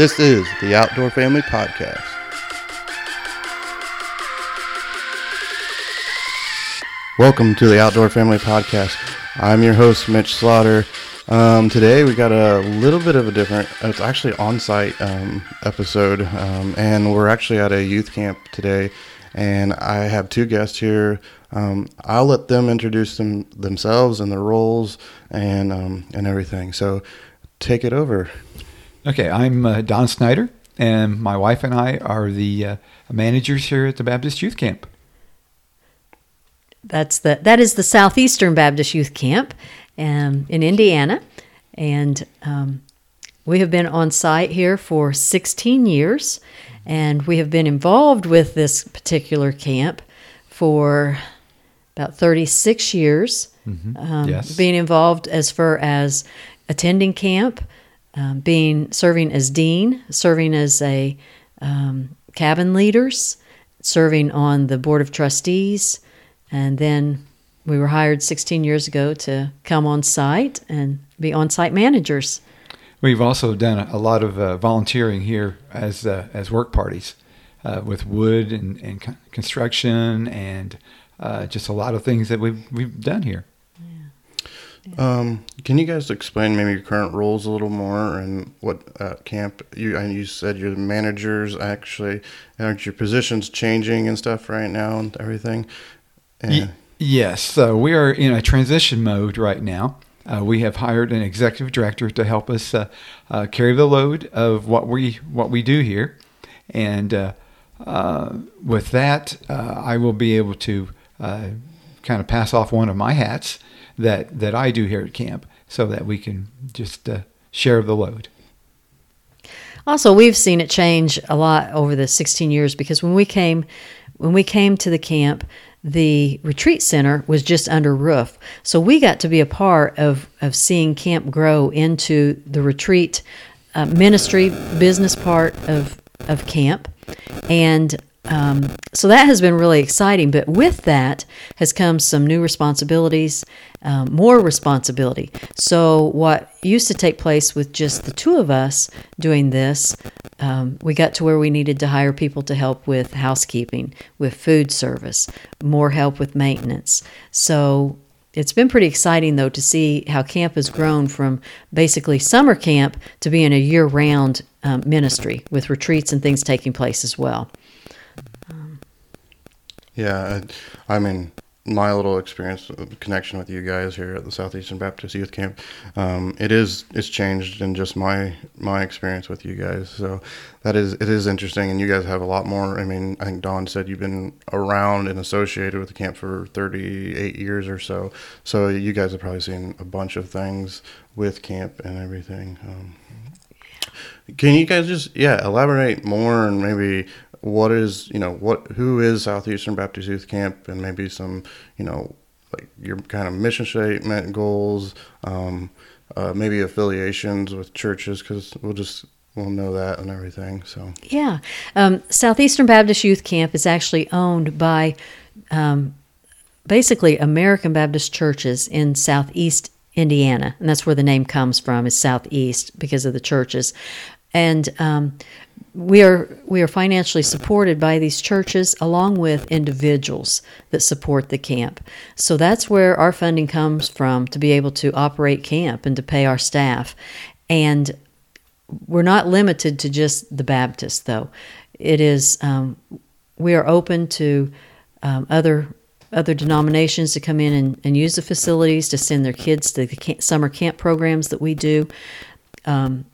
This is the Outdoor Family Podcast. Welcome to the Outdoor Family Podcast. I'm your host, Mitch Slaughter. Um, today we got a little bit of a different, it's actually on-site um, episode, um, and we're actually at a youth camp today. And I have two guests here. Um, I'll let them introduce them themselves and their roles and um, and everything. So take it over. Okay, I'm uh, Don Snyder, and my wife and I are the uh, managers here at the Baptist Youth Camp. That's the that is the Southeastern Baptist Youth Camp, um, in Indiana, and um, we have been on site here for 16 years, and we have been involved with this particular camp for about 36 years. Um, Yes. Being involved as far as attending camp, um, being serving as dean, serving as a um, cabin leaders, serving on the board of trustees, and then we were hired 16 years ago to come on site and be on site managers. We've also done a, lot of uh, volunteering here as uh, as work parties uh, with wood and, and construction and uh, just a lot of things that we've we've done here. Um, can you guys explain maybe your current roles a little more and what at camp you and you said you're managers actually aren't your positions changing and stuff right now and everything? Y- And, yes, so we are in a transition mode right now. Uh, we have hired an executive director to help us uh, uh, carry the load of what we what we do here, and uh, uh, with that, uh, I will be able to uh, kind of pass off one of my hats that that I do here at camp, so that we can just uh, share the load. Also, we've seen it change a lot over the 16 years because when we came when we came to the camp, the retreat center was just under roof. So we got to be a part of of seeing camp grow into the retreat uh, ministry business part of of camp. And um, so that has been really exciting. But with that has come some new responsibilities, um, more responsibility. So, what used to take place with just the two of us doing this, um, we got to where we needed to hire people to help with housekeeping, with food service, more help with maintenance. So, it's been pretty exciting though to see how camp has grown from basically summer camp to being a year round um, ministry with retreats and things taking place as well. Yeah, I, I mean my little experience connection with you guys here at the Southeastern Baptist Youth Camp, um, it is it's changed in just my my experience with you guys. So that is it is interesting, and you guys have a lot more. I mean, I think Don said you've been around and associated with the camp for 38 years or so. So you guys have probably seen a bunch of things with camp and everything. Um, can you guys just yeah elaborate more and maybe what is you know what who is Southeastern Baptist Youth Camp and maybe some you know like your kind of mission statement goals, um, uh, maybe affiliations with churches because we'll just we'll know that and everything. So Yeah. Um, Southeastern Baptist Youth Camp is actually owned by um, basically American Baptist churches in Southeast Indiana. And that's where the name comes from, is Southeast because of the churches. And um, we are we are financially supported by these churches along with individuals that support the camp. So that's where our funding comes from to be able to operate camp and to pay our staff. And we're not limited to just the Baptist, though. It is um, we are open to um, other other denominations to come in and, and use the facilities to send their kids to the camp, summer camp programs that we do, um,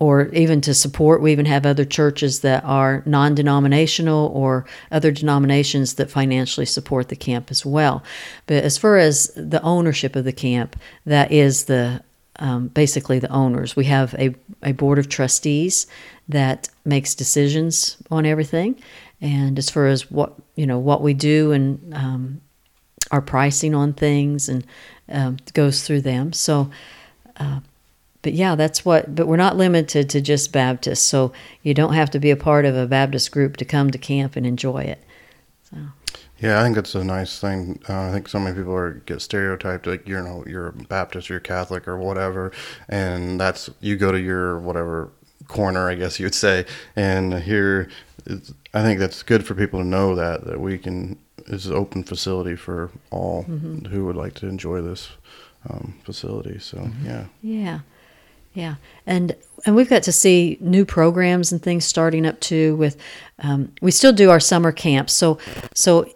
or even to support. We even have other churches that are non-denominational or other denominations that financially support the camp as well. But as far as the ownership of the camp, that is the um, basically the owners. We have a, a board of trustees that makes decisions on everything, and as far as what you know what we do and um, our pricing on things and um, goes through them. So, uh, but yeah, that's what. But we're not limited to just Baptists, so you don't have to be a part of a Baptist group to come to camp and enjoy it. Yeah, I think it's a nice thing. Uh, I think so many people are get stereotyped like you know you're a Baptist, or you're Catholic, or whatever, and that's you go to your whatever corner, I guess you would say. And here, I think that's good for people to know that that we can. It's an open facility for all who would like to enjoy this um, facility. So yeah. Yeah, yeah, and and we've got to see new programs and things starting up too. With um, we still do our summer camps, so so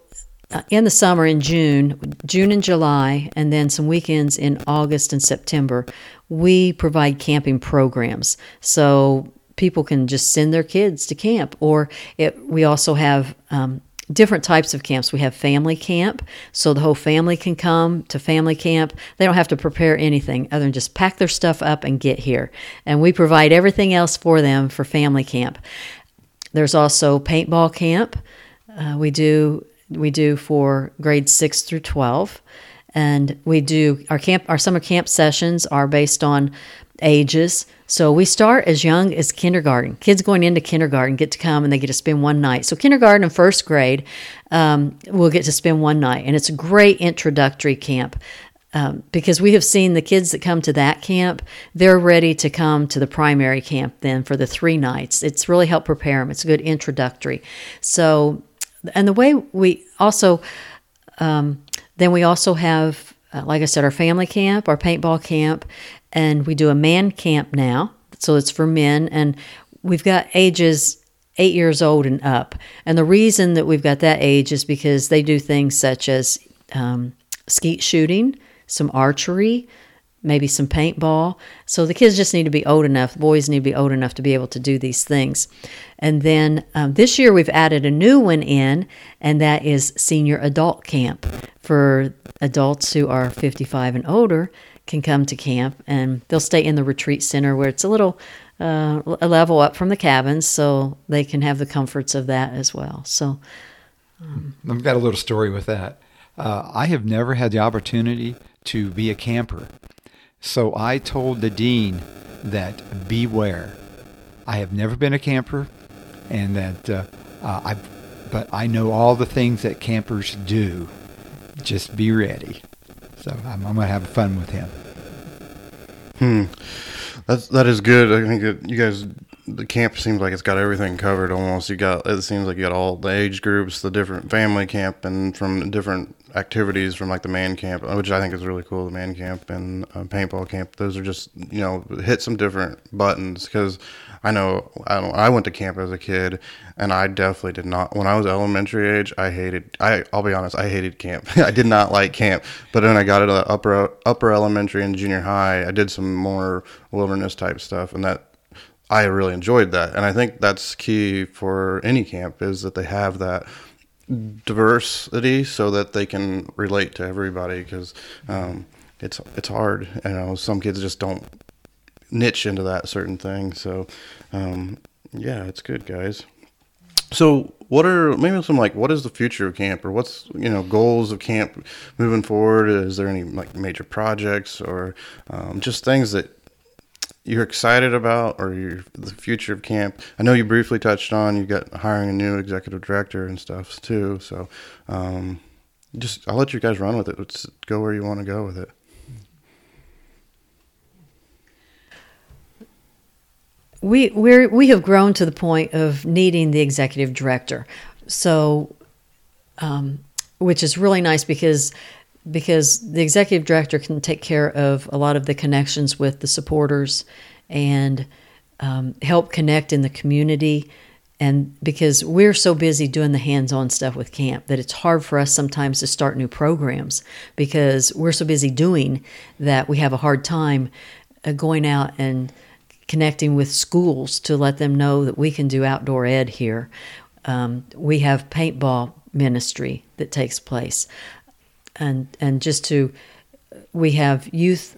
uh, in the summer in June, June and July, and then some weekends in August and September, we provide camping programs. So people can just send their kids to camp, or it, we also have. Um, different types of camps. We have family camp, so the whole family can come to family camp. They don't have to prepare anything other than just pack their stuff up and get here. And we provide everything else for them for family camp. There's also paintball camp. Uh, we do we do for grades six through twelve, and we do our camp. Our summer camp sessions are based on ages. So we start as young as kindergarten. Kids going into kindergarten get to come and they get to spend one night. So kindergarten and first grade um, will get to spend one night, and it's a great introductory camp. Um, because we have seen the kids that come to that camp, they're ready to come to the primary camp then for the three nights. It's really helped prepare them. It's a good introductory. So, and the way we also, um, then we also have, uh, like I said, our family camp, our paintball camp, and we do a man camp now. So it's for men, and we've got ages eight years old and up. And the reason that we've got that age is because they do things such as um, skeet shooting, some archery, maybe some paintball. So the kids just need to be old enough, boys need to be old enough to be able to do these things. And then um, this year we've added a new one in, and that is senior adult camp for adults who are 55 and older can come to camp and they'll stay in the retreat center where it's a little uh, a level up from the cabins so they can have the comforts of that as well so I've got a little story with that. Uh, I have never had the opportunity to be a camper. So I told the dean that beware. I have never been a camper, and that uh, uh, I, but I know all the things that campers do. Just be ready. So I'm, I'm going to have fun with him. Hmm. That's that is good. I think that you guys, the camp seems like it's got everything covered. Almost, you got it seems like you got all the age groups, the different family camp, and from different activities from like the man camp, which I think is really cool. The man camp and uh, paintball camp. Those are just you know hit some different buttons because I know I. I went to camp as a kid, and I definitely did not. When I was elementary age, I hated. I I'll be honest, I hated camp. I did not like camp. But then I got into upper upper elementary and junior high. I did some more wilderness type stuff, and that I really enjoyed that. And I think that's key for any camp is that they have that diversity so that they can relate to everybody because um, it's it's hard. You know, some kids just don't niche into that certain thing. So, um, yeah, it's good, guys. So, what are maybe some like what is the future of camp, or what's you know goals of camp moving forward? Is there any like major projects or um, just things that you're excited about, or your the future of camp? I know you briefly touched on you got hiring a new executive director and stuff too. So, um, just I'll let you guys run with it. Let's go where you want to go with it. we we we have grown to the point of needing the executive director so um, which is really nice because because the executive director can take care of a lot of the connections with the supporters and um, help connect in the community and because we're so busy doing the hands-on stuff with camp that it's hard for us sometimes to start new programs because we're so busy doing that we have a hard time uh, going out and connecting with schools to let them know that we can do outdoor ed here. Um, we have paintball ministry that takes place, and and just to we have youth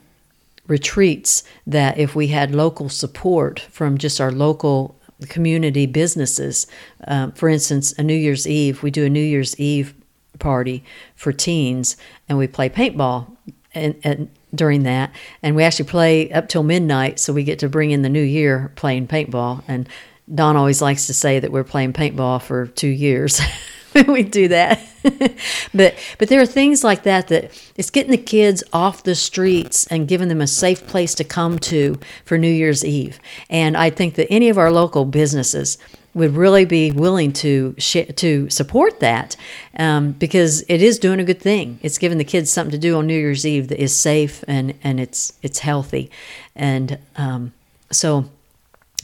retreats that if we had local support from just our local community businesses, um, for instance, a New Year's Eve, we do a New Year's Eve party for teens, and we play paintball and, and during that, and we actually play up till midnight, so we get to bring in the new year playing paintball. And Don always likes to say that we're playing paintball for two years. we do that. but but there are things like that that it's getting the kids off the streets and giving them a safe place to come to for New Year's Eve. And I think that any of our local businesses would really be willing to sh- to support that um, because it is doing a good thing. It's giving the kids something to do on New Year's Eve that is safe and and it's it's healthy, and um, so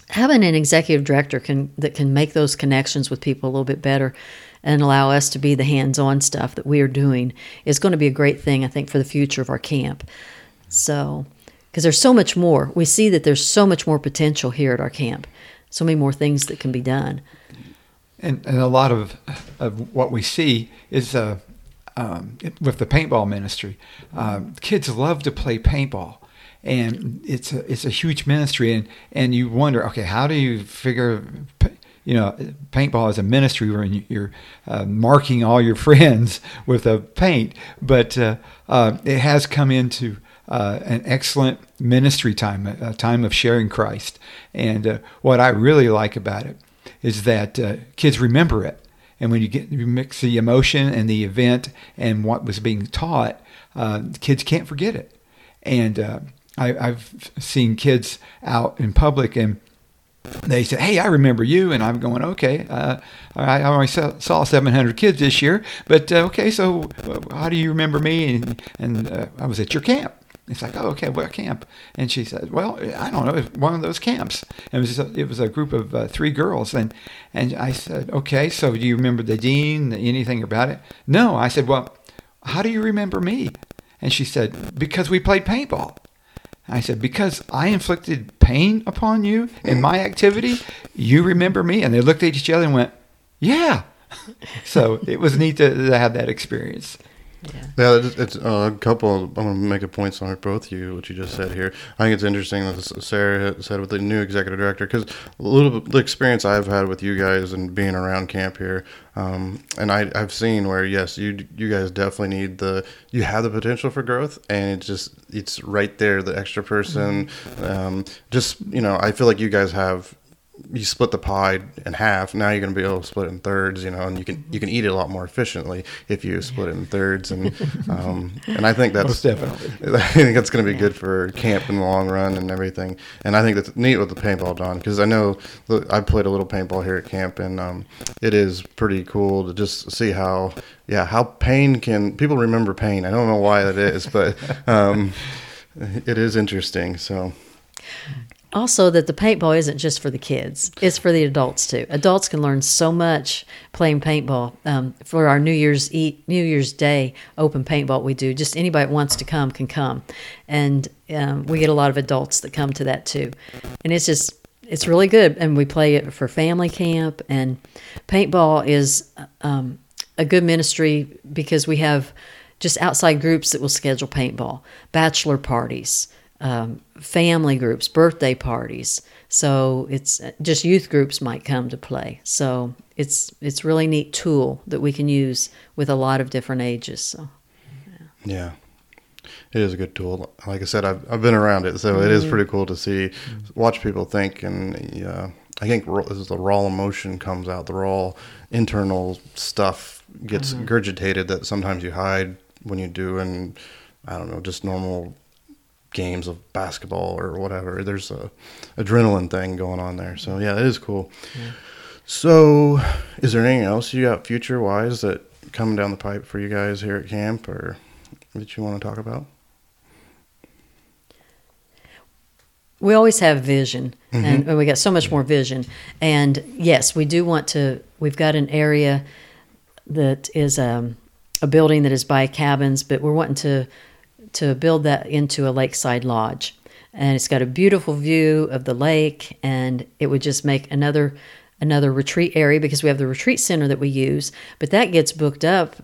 having an executive director can that can make those connections with people a little bit better and allow us to be the hands-on stuff that we are doing is going to be a great thing I think for the future of our camp. So because there's so much more. We see that there's so much more potential here at our camp. So many more things that can be done. And, and a lot of, of what we see is uh, um, with the paintball ministry, uh, kids love to play paintball and it's a it's a huge ministry and and you wonder okay how do you figure you know paintball is a ministry where you're uh, marking all your friends with a paint but uh, uh, it has come into uh, an excellent ministry time a time of sharing Christ. And uh, what I really like about it is that uh, kids remember it. And when you get you mix the emotion and the event and what was being taught kids can't forget it. And I, have seen kids out in public and they said, "Hey, I remember you," and I'm going, "Okay, uh, I only saw, saw 700 kids this year, but uh, okay, so uh, how do you remember me?" And, and uh, I was at your camp. It's like, "Oh, okay, what camp?" And she said, "Well, I don't know, it was one of those camps." And it was a, it was a group of uh, three girls, and and I said, "Okay, so do you remember the dean? Anything about it?" No, I said, "Well, how do you remember me?" And she said, "Because we played paintball." I said, Because I inflicted pain upon you in my activity, you remember me? And they looked at each other and went, Yeah. so it was neat to, to have that experience. Yeah, yeah it's, uh, a couple. I'm going to make a point on both you, what you just said here. I think it's interesting that Sarah said with the new executive director, because a little bit the experience I've had with you guys and being around camp here, um, and I, I've seen where yes, you you guys definitely need the you have the potential for growth, and it's just it's right there, the extra person. Mm-hmm. Um, just you know, I feel like you guys have you split the pie in half. Now you're going to be able to split it in thirds, you know, and you can you can eat it a lot more efficiently if you split it in thirds. And um, and I think that's Most definitely. I think that's going to be good for camp in the long run and everything. And I think that's neat with the paintball, Don, because I know I played a little paintball here at camp, and um, it is pretty cool to just see how yeah how pain can people remember pain. I don't know why that is, but um, it is interesting. So also that the paintball isn't just for the kids. It's for the adults too. Adults can learn so much playing paintball. Um, for our new year's eat new year's day open paintball we do just anybody that wants to come can come. And um, we get a lot of adults that come to that too. And it's just it's really good. And we play it for family camp. And paintball is um, a good ministry because we have just outside groups that will schedule paintball bachelor parties um, family groups, birthday parties. So it's just youth groups might come to play. So it's it's really neat tool that we can use with a lot of different ages. So yeah. yeah. It is a good tool. Like I said, I've, I've been around it, so mm-hmm. it is mm-hmm. pretty cool to see, watch people think, and uh, I think this is the raw emotion comes out, the raw internal stuff gets mm-hmm. regurgitated that sometimes you hide when you do, and I don't know, just normal games of basketball or whatever. There's a adrenaline thing going on there. So yeah, it is cool. Yeah. So, is there anything else you got future wise that coming down the pipe for you guys here at camp, or that you want to talk about? We always have vision, mm-hmm. and we got so much more vision. And yes, we do want to. We've got an area that is um, a building that is by cabins, but we're wanting to to build that into a lakeside lodge. And it's got a beautiful view of the lake, and it would just make another another retreat area because we have the retreat center that we use, but that gets booked up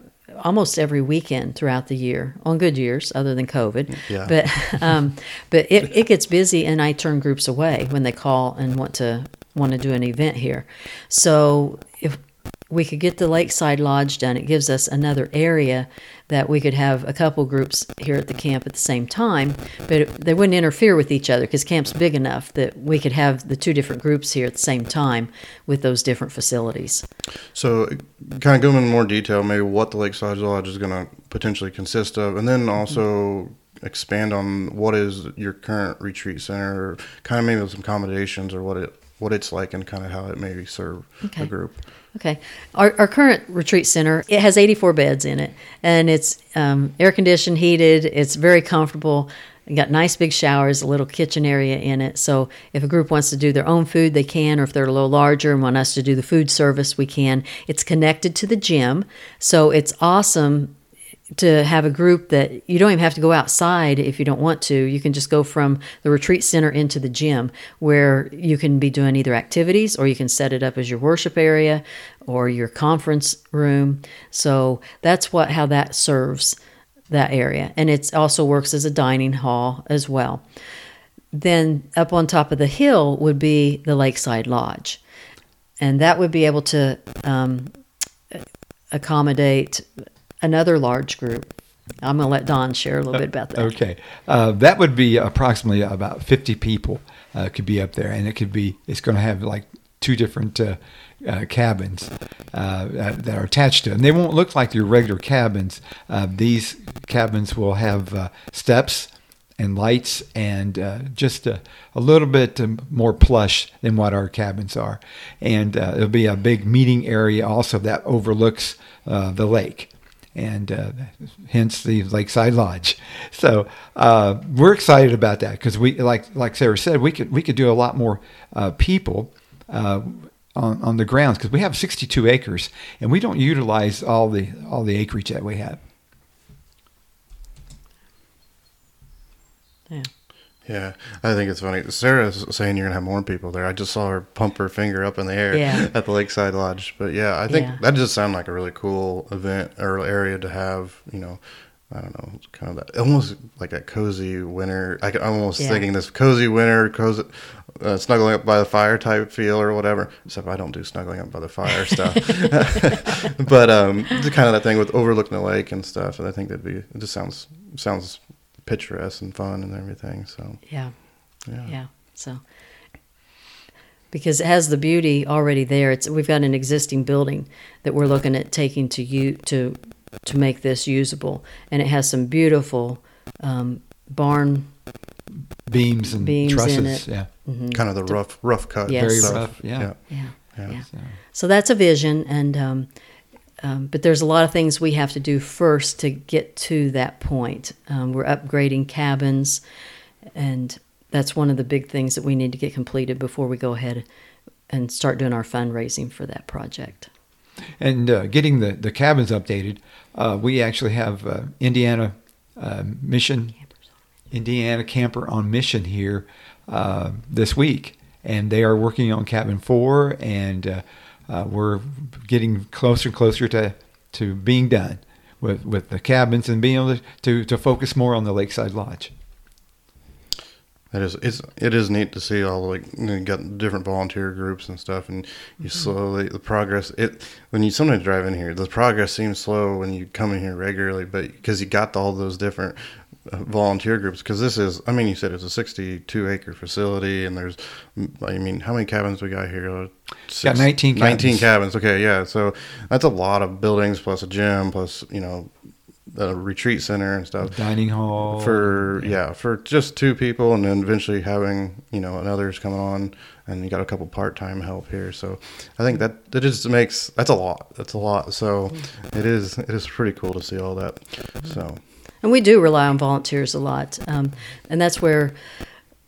almost every weekend throughout the year on good years other than covid yeah. but um, but it, it gets busy and i turn groups away when they call and want to want to do an event here so we could get the Lakeside Lodge done. It gives us another area that we could have a couple groups here at the camp at the same time, but it, they wouldn't interfere with each other because camp's big enough that we could have the two different groups here at the same time with those different facilities. So, kind of go into more detail, maybe what the Lakeside Lodge is going to potentially consist of, and then also expand on what is your current retreat center, kind of maybe some accommodations or what it what it's like and kind of how it maybe serve Okay. the group. Okay. Our, our current retreat center, it has 84 beds in it, and it's um, air conditioned, heated. It's very comfortable. Got nice big showers, a little kitchen area in it. So if a group wants to do their own food, they can, or if they're a little larger and want us to do the food service, we can. It's connected to the gym, so it's awesome to have a group that you don't even have to go outside if you don't want to. You can just go from the retreat center into the gym where you can be doing either activities or you can set it up as your worship area or your conference room. So that's what how that serves that area. And it also works as a dining hall as well. Then up on top of the hill would be the Lakeside Lodge. And that would be able to um, accommodate another large group. I'm going to let Don share a little bit about that. Okay, uh, that would be approximately about 50 people uh, could be up there, and it could be. It's going to have like two different uh, uh, cabins uh, that that are attached to it. And they won't look like your regular cabins. Uh, these cabins will have uh, steps and lights and uh, just a, a little bit um, more plush than what our cabins are. And uh, it'll be a big meeting area also that overlooks uh, the lake. And uh, hence the Lakeside Lodge. So uh, we're excited about that because we, like like Sarah said, we could we could do a lot more uh, people uh, on, on the grounds because we have 62 acres and we don't utilize all the all the acreage that we have. Yeah. Yeah, I think it's funny. Sarah's saying you're gonna have more people there. I just saw her pump her finger up in the air Yeah. at the Lakeside Lodge. But yeah, I think Yeah. that just sounded like a really cool event or area to have. You know, I don't know, kind of that almost like a cozy winter. I, am almost Yeah. thinking this cozy winter, cozy, uh, snuggling up by the fire type feel or whatever. Except I don't do snuggling up by the fire stuff. but um, it's kind of that thing with overlooking the lake and stuff. And I think that'd be. It just sounds sounds picturesque and fun and everything. So Yeah. yeah. Yeah. So because it has the beauty already there. It's we've got an existing building that we're looking at taking to you to to make this usable, and it has some beautiful um, barn. Beams and Beams in trusses, it. yeah, kind of the rough rough cut Yes. very Stuff. rough, yeah. yeah Yeah. Yeah. Yeah. So, So that's a vision, and um, um, but there's a lot of things we have to do first to get to that point. Um, we're upgrading cabins, and that's one of the big things that we need to get completed before we go ahead and start doing our fundraising for that project. and uh, getting the, the cabins updated. Uh, we actually have uh, Indiana uh, Mission, Indiana Camper on Mission here uh, this week, and they are working on cabin four, and uh, we're getting closer and closer to, to being done with, with the cabins and being able to, to, focus more on the Lakeside Lodge. It is it's it is neat to see all like you, know, you got different volunteer groups and stuff, and you slowly the progress. It when you sometimes drive in here, the progress seems slow when you come in here regularly, but because you got all those different volunteer groups. Because this is, I mean, you said it's a sixty-two acre facility, and there's, I mean, how many cabins we got here? Uh, Got 19 cabins. Nineteen cabins. cabins. Okay, yeah. So that's a lot of buildings plus a gym plus you know a retreat center and stuff Dining hall. for yeah. for just two people and then eventually having you know another's coming on and you got a couple part-time help here so i think that that just makes that's a lot that's a lot so it is it is pretty cool to see all that so And we do rely on volunteers a lot, um, and that's where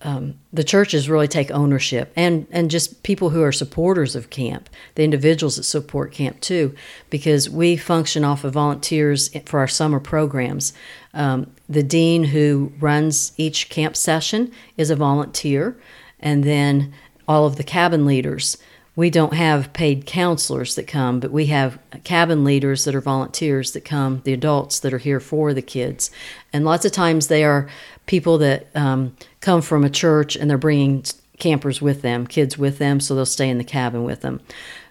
um, the churches really take ownership, and and just people who are supporters of camp, the individuals that support camp too, because we function off of volunteers for our summer programs. Um, the dean who runs each camp session is a volunteer, and then all of the cabin leaders we don't have paid counselors that come, but we have cabin leaders that are volunteers that come, the adults that are here for the kids. And lots of times they are people that um, come from a church and they're bringing campers with them, kids with them, so they'll stay in the cabin with them.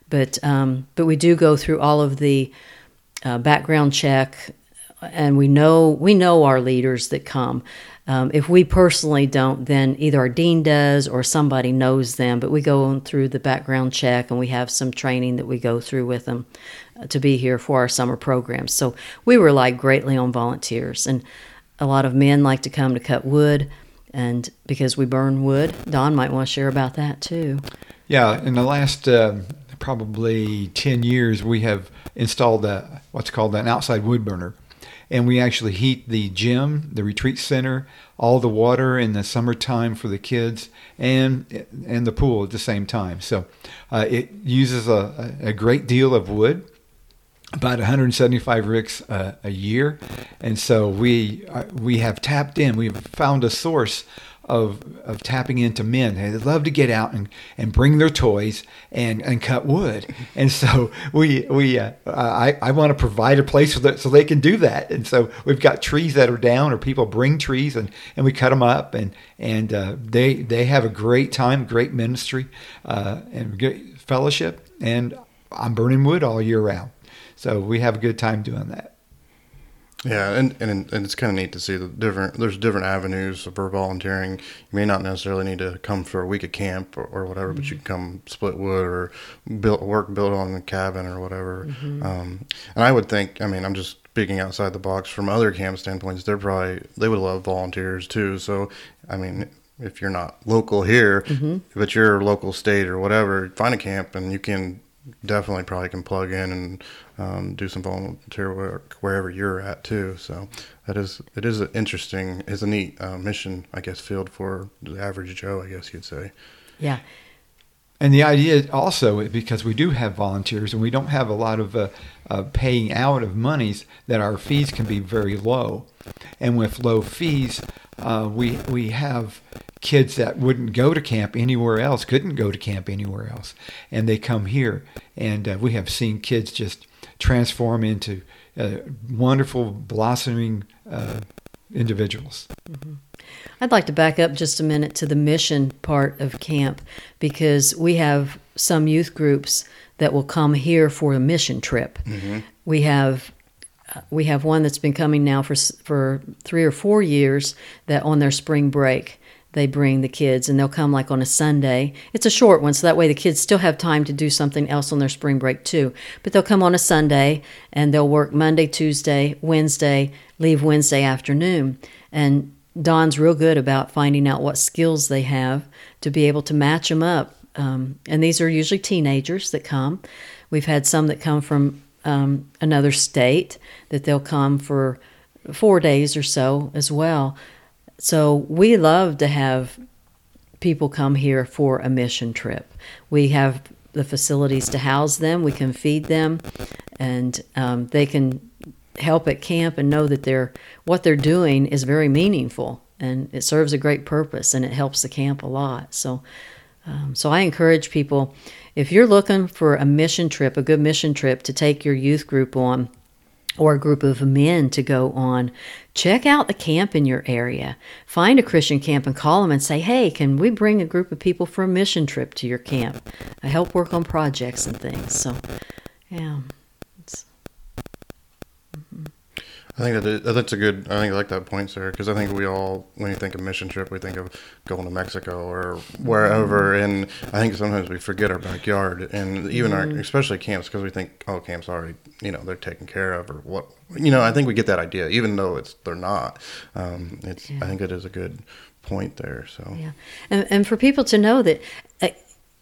but um, but we do go through all of the uh, background check, and we know we know our leaders that come. Um, if we personally don't, then either our dean does or somebody knows them. But we go through the background check, and we have some training that we go through with them uh, to be here for our summer programs. So we rely greatly on volunteers, and a lot of men like to come to cut wood, and because we burn wood, Don might want to share about that too. Yeah, in the last um, probably 10 years, we have installed a, what's called an outside wood burner. And we actually heat the gym, the retreat center, all the water in the summertime for the kids, and and the pool at the same time. So uh, it uses a, a great deal of wood about 175 ricks a year, and so we uh, we have tapped in. We've found a source of of tapping into men. They love to get out and, and bring their toys and, and cut wood, and so we we uh, I I want to provide a place so that so they can do that. And so we've got trees that are down, or people bring trees and, and we cut them up, and and uh, they they have a great time, great ministry, uh, and fellowship, and I'm burning wood all year round. So we have a good time doing that. Yeah, and, and and it's kind of neat to see the different. There's different avenues for volunteering. You may not necessarily need to come for a week of camp or, or whatever, mm-hmm. but you can come split wood or build work build on a cabin or whatever. Mm-hmm. Um, and I would think. I mean, I'm just speaking outside the box from other camp standpoints. They're probably they would love volunteers too. So I mean, if you're not local here, mm-hmm. but you're local state or whatever, find a camp and you can definitely probably can plug in and um, do some volunteer work wherever you're at too. So that is it is an interesting, is a neat uh, mission, I guess, field for the average Joe, I guess you'd say. Yeah. And the idea also, because we do have volunteers and we don't have a lot of uh, uh, paying out of monies, that our fees can be very low. And with low fees, uh, we we have kids that wouldn't go to camp anywhere else, couldn't go to camp anywhere else, and they come here, and uh, we have seen kids just transform into uh, wonderful, blossoming uh, individuals. Mm-hmm. I'd like to back up just a minute to the mission part of camp because we have some youth groups that will come here for a mission trip. Mm-hmm. We have uh, we have one that's been coming now for for three or four years that on their spring break they bring the kids and they'll come like on a Sunday. It's a short one, so that way the kids still have time to do something else on their spring break too. But they'll come on a Sunday and they'll work Monday, Tuesday, Wednesday, leave Wednesday afternoon. And Don's real good about finding out what skills they have to be able to match them up. Um, and these are usually teenagers that come. We've had some that come from um, another state that they'll come for four days or so as well. So we love to have people come here for a mission trip. We have the facilities to house them, we can feed them, and um, they can help at camp and know that they're what they're doing is very meaningful and it serves a great purpose and it helps the camp a lot. So, um, so I encourage people if you're looking for a mission trip, a good mission trip to take your youth group on or a group of men to go on, check out the camp in your area. Find a Christian camp and call them and say, hey, can we bring a group of people for a mission trip to your camp? I help work on projects and things. So, yeah. I think that that's a good. I think I like that point, Sarah, because I think we all, when you think of mission trip, we think of going to Mexico or wherever, and I think sometimes we forget our backyard and even our, mm-hmm. especially camps, because we think, oh, camps already, you know, they're taken care of or what, you know. I think we get that idea, even though it's they're not. Um, it's. Yeah. I think it is a good point there. So yeah, and and for people to know that a,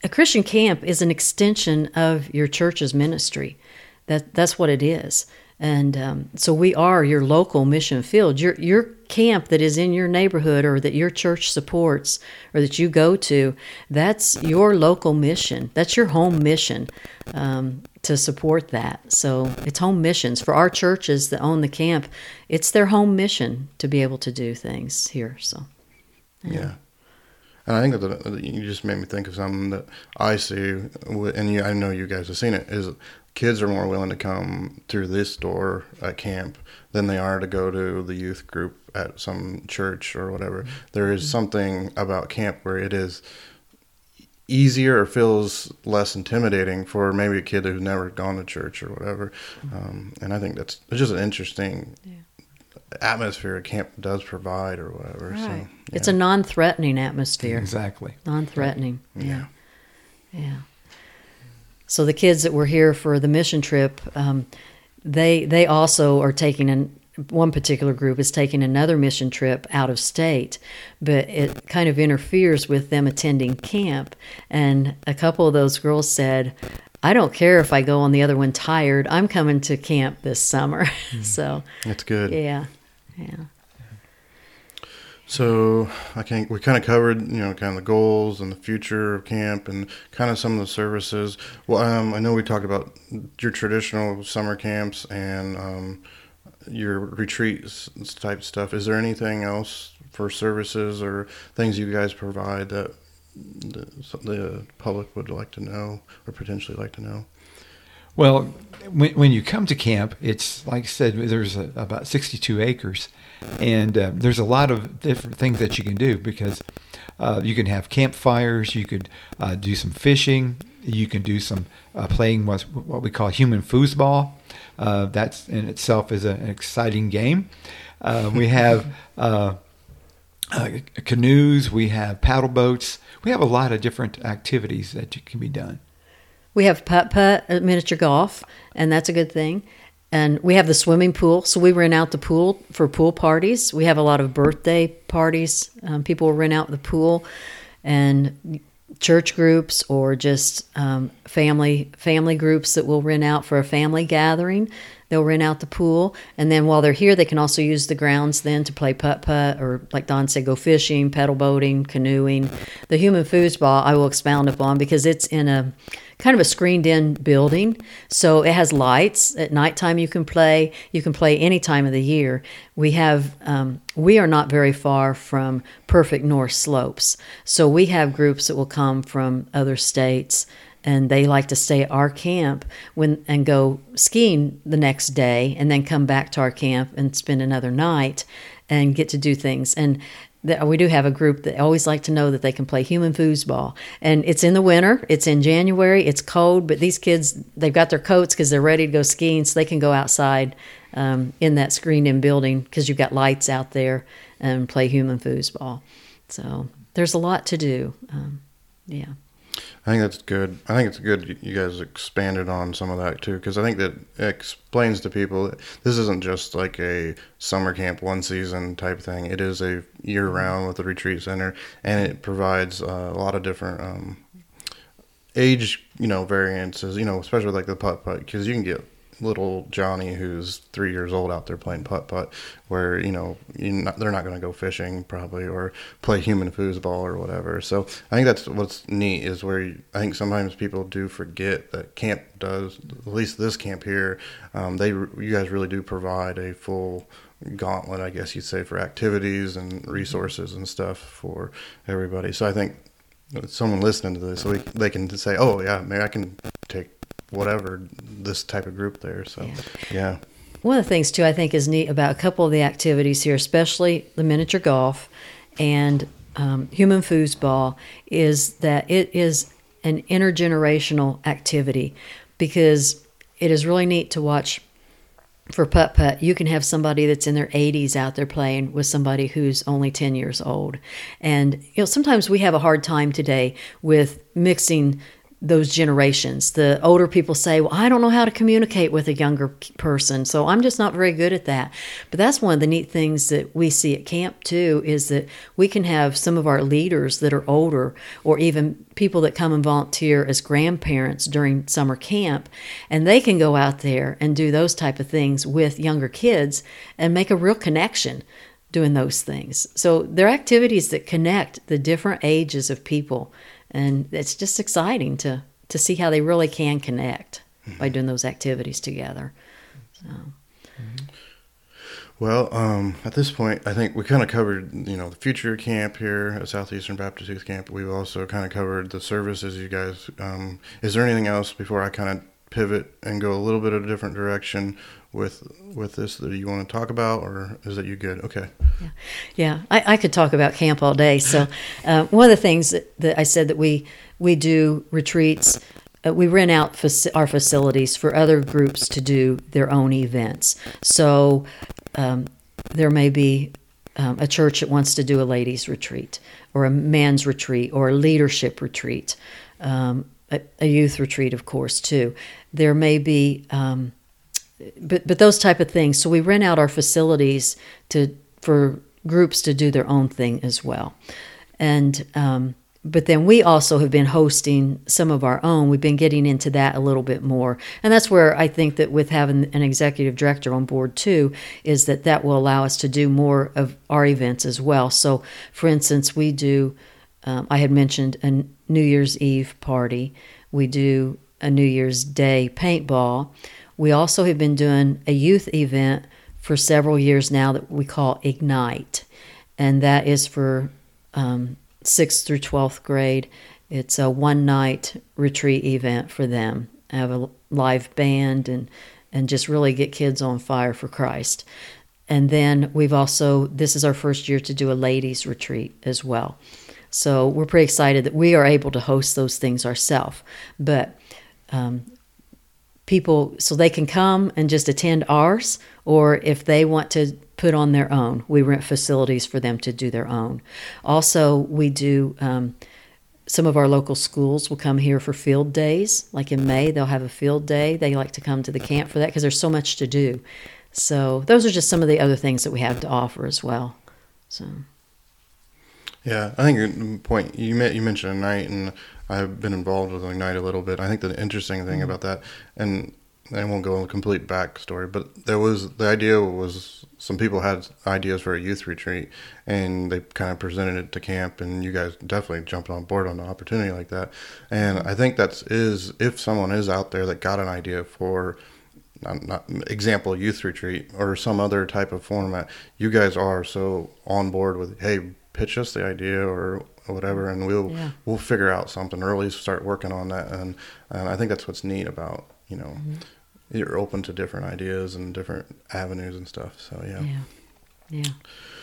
a Christian camp is an extension of your church's ministry. That that's what it is. And um, so we are your local mission field. Your your camp that is in your neighborhood or that your church supports or that you go to, that's your local mission. That's your home mission um, to support that. So it's home missions for our churches that own the camp. It's their home mission to be able to do things here. So yeah. yeah. And I think that you just made me think of something that I see, and you, I know you guys have seen it. Is kids are more willing to come through this door at camp than they are to go to the youth group at some church or whatever. There is mm-hmm. something about camp where it is easier or feels less intimidating for maybe a kid who's never gone to church or whatever. Um, and I think that's just an interesting atmosphere a camp does provide or whatever. So, Right. yeah. It's a non-threatening atmosphere. Exactly. Non-threatening. Yeah. Yeah. So the kids that were here for the mission trip, um, they they also are taking an one particular group is taking another mission trip out of state, but it kind of interferes with them attending camp. And a couple of those girls said, "I don't care if I go on the other one tired. I'm coming to camp this summer." so that's good. yeah, yeah. So I think we kind of covered, you know, kind of the goals and the future of camp and kind of some of the services. Well, um, I know we talked about your traditional summer camps and um, your retreats type stuff. Is there anything else for services or things you guys provide that the, the public would like to know or potentially like to know? Well, when, when you come to camp, it's like I said, there's a, about 62 acres, and uh, there's a lot of different things that you can do because uh, you can have campfires, you could uh, do some fishing, you can do some uh, playing what, what we call human foosball. Uh, that's in itself is a, an exciting game. Uh, we have canoes, we have paddle boats, we have a lot of different activities that you can be done. We have putt putt, miniature golf, and that's a good thing. And we have the swimming pool, so we rent out the pool for pool parties. We have a lot of birthday parties. Um, people rent out the pool, and church groups or just um, family family groups that will rent out for a family gathering. They'll rent out the pool, and then while they're here, they can also use the grounds then to play putt putt or, like Don said, go fishing, pedal boating, canoeing. The human foosball I will expound upon because it's in a kind of a screened in building. So it has lights. At nighttime, you can play. You can play any time of the year. We have, um, we are not very far from perfect north slopes. So we have groups that will come from other states and they like to stay at our camp when and go skiing the next day and then come back to our camp and spend another night and get to do things. And that we do have a group that always like to know that they can play human foosball. And it's in the winter it's in january it's cold but these kids they've got their coats because they're ready to go skiing so they can go outside um, in that screened in building because you've got lights out there and play human foosball. So there's a lot to do um, yeah I think that's good. I think it's good you- guys expanded on some of that too, because I think that explains to people that this isn't just like a summer camp one season type thing. It is a year round with the retreat center, and it provides uh, a lot of different um, age, you know, variances. You know, especially like the putt putt, because you can get little Johnny who's three years old out there playing putt putt, where you know not, they're not going to go fishing probably or play human foosball or whatever. So I think that's what's neat is where you, I think sometimes people do forget that camp does at least this camp here. Um, they you guys really do provide a full gauntlet, I guess you'd say, for activities and resources and stuff for everybody. So I think someone listening to this, we, they can say, "Oh yeah, maybe I can take whatever this type of group there." So Yeah. yeah. One of the things too I think is neat about a couple of the activities here, especially the miniature golf and um, human foosball, is that it is an intergenerational activity because it is really neat to watch. For putt putt, you can have somebody that's in their 80s out there playing with somebody who's only 10 years old. And you know, sometimes we have a hard time today with mixing those generations. The older people say, Well, I don't know how to communicate with a younger person, so I'm just not very good at that. But that's one of the neat things that we see at camp too is that we can have some of our leaders that are older or even people that come and volunteer as grandparents during summer camp and they can go out there and do those type of things with younger kids and make a real connection doing those things. So they're activities that connect the different ages of people and it's just exciting to to see how they really can connect by doing those activities together. So Well, um, at this point, I think we kind of covered, you know, the future camp here at Southeastern Baptist Youth Camp. We've also kind of covered the services you guys. Um, is there anything else before I kind of pivot and go a little bit of a different direction with with this that you want to talk about, or is that you good? Okay. Yeah, I, I could talk about camp all day. So, uh, one of the things that, that I said that we we do retreats. Uh, we rent out faci- our facilities for other groups to do their own events. So um, there may be um, a church that wants to do a ladies' retreat, or a man's retreat, or a leadership retreat, um, a, a youth retreat, of course, too. There may be, um, but but those type of things. So we rent out our facilities to for groups to do their own thing as well, and. Um, but then we also have been hosting some of our own. We've been getting into that a little bit more, and that's where I think that with having an executive director on board too, is that that will allow us to do more of our events as well. So, for instance, we do. Um, I had mentioned a New Year's Eve party. We do a New Year's Day paintball. We also have been doing a youth event for several years now that we call Ignite, and that is for um, sixth through 12th grade. It's a one night retreat event for them. I Have a live band and, and just really get kids on fire for Christ. And then we've also, this is our first year to do a ladies' retreat as well. So we're pretty excited that we are able to host those things ourselves. But um, people, so they can come and just attend ours, or if they want to put on their own, we rent facilities for them to do their own. Also, we do. Um, some of our local schools will come here for field days. Like in May, they'll have a field day. They like to come to the camp for that because there's so much to do. So those are just some of the other things that we have to offer as well. So. Yeah, I think your point you you mentioned Ignite, and I've been involved with Ignite a little bit. I think the interesting thing mm-hmm. about that, and I won't go into complete backstory, but there was the idea was some people had ideas for a youth retreat, and they kind of presented it to camp, and you guys definitely jumped on board on an opportunity like that. And I think that's is if someone is out there that got an idea for not, not, example youth retreat or some other type of format you guys are so on board with hey pitch us the idea or whatever and we'll yeah. we'll figure out something or at least start working on that and, and i think that's what's neat about you know mm-hmm you're open to different ideas and different avenues and stuff. So yeah. Yeah. Yeah.